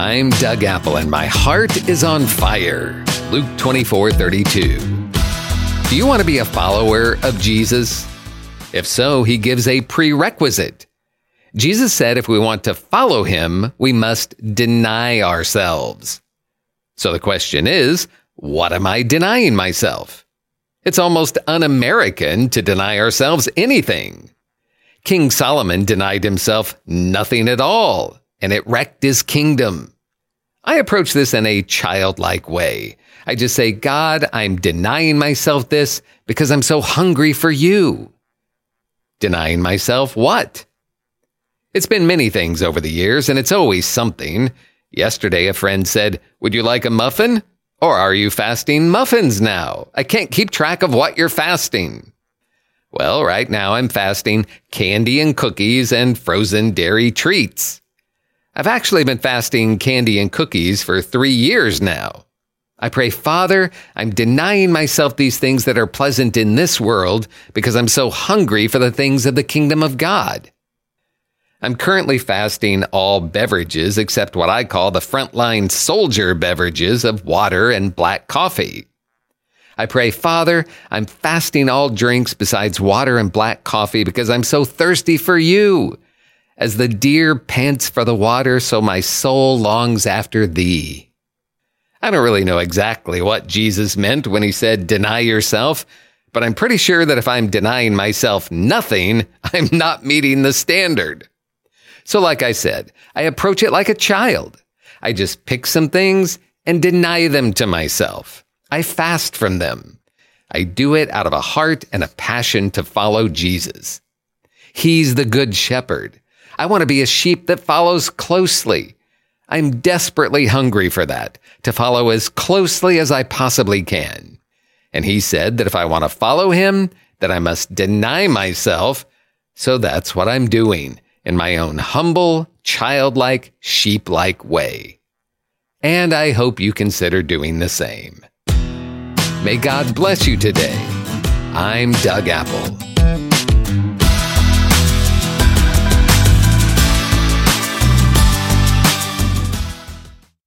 I'm Doug Apple and my heart is on fire. Luke 24 32. Do you want to be a follower of Jesus? If so, he gives a prerequisite. Jesus said if we want to follow him, we must deny ourselves. So the question is, what am I denying myself? It's almost un American to deny ourselves anything. King Solomon denied himself nothing at all, and it wrecked his kingdom. I approach this in a childlike way. I just say, God, I'm denying myself this because I'm so hungry for you. Denying myself what? It's been many things over the years, and it's always something. Yesterday, a friend said, Would you like a muffin? Or are you fasting muffins now? I can't keep track of what you're fasting. Well, right now I'm fasting candy and cookies and frozen dairy treats. I've actually been fasting candy and cookies for three years now. I pray, Father, I'm denying myself these things that are pleasant in this world because I'm so hungry for the things of the kingdom of God. I'm currently fasting all beverages except what I call the frontline soldier beverages of water and black coffee. I pray, Father, I'm fasting all drinks besides water and black coffee because I'm so thirsty for you. As the deer pants for the water, so my soul longs after thee. I don't really know exactly what Jesus meant when he said, deny yourself, but I'm pretty sure that if I'm denying myself nothing, I'm not meeting the standard. So, like I said, I approach it like a child. I just pick some things and deny them to myself. I fast from them. I do it out of a heart and a passion to follow Jesus. He's the good shepherd. I want to be a sheep that follows closely. I'm desperately hungry for that, to follow as closely as I possibly can. And he said that if I want to follow him, that I must deny myself. So that's what I'm doing in my own humble, childlike, sheep-like way. And I hope you consider doing the same. May God bless you today. I'm Doug Apple.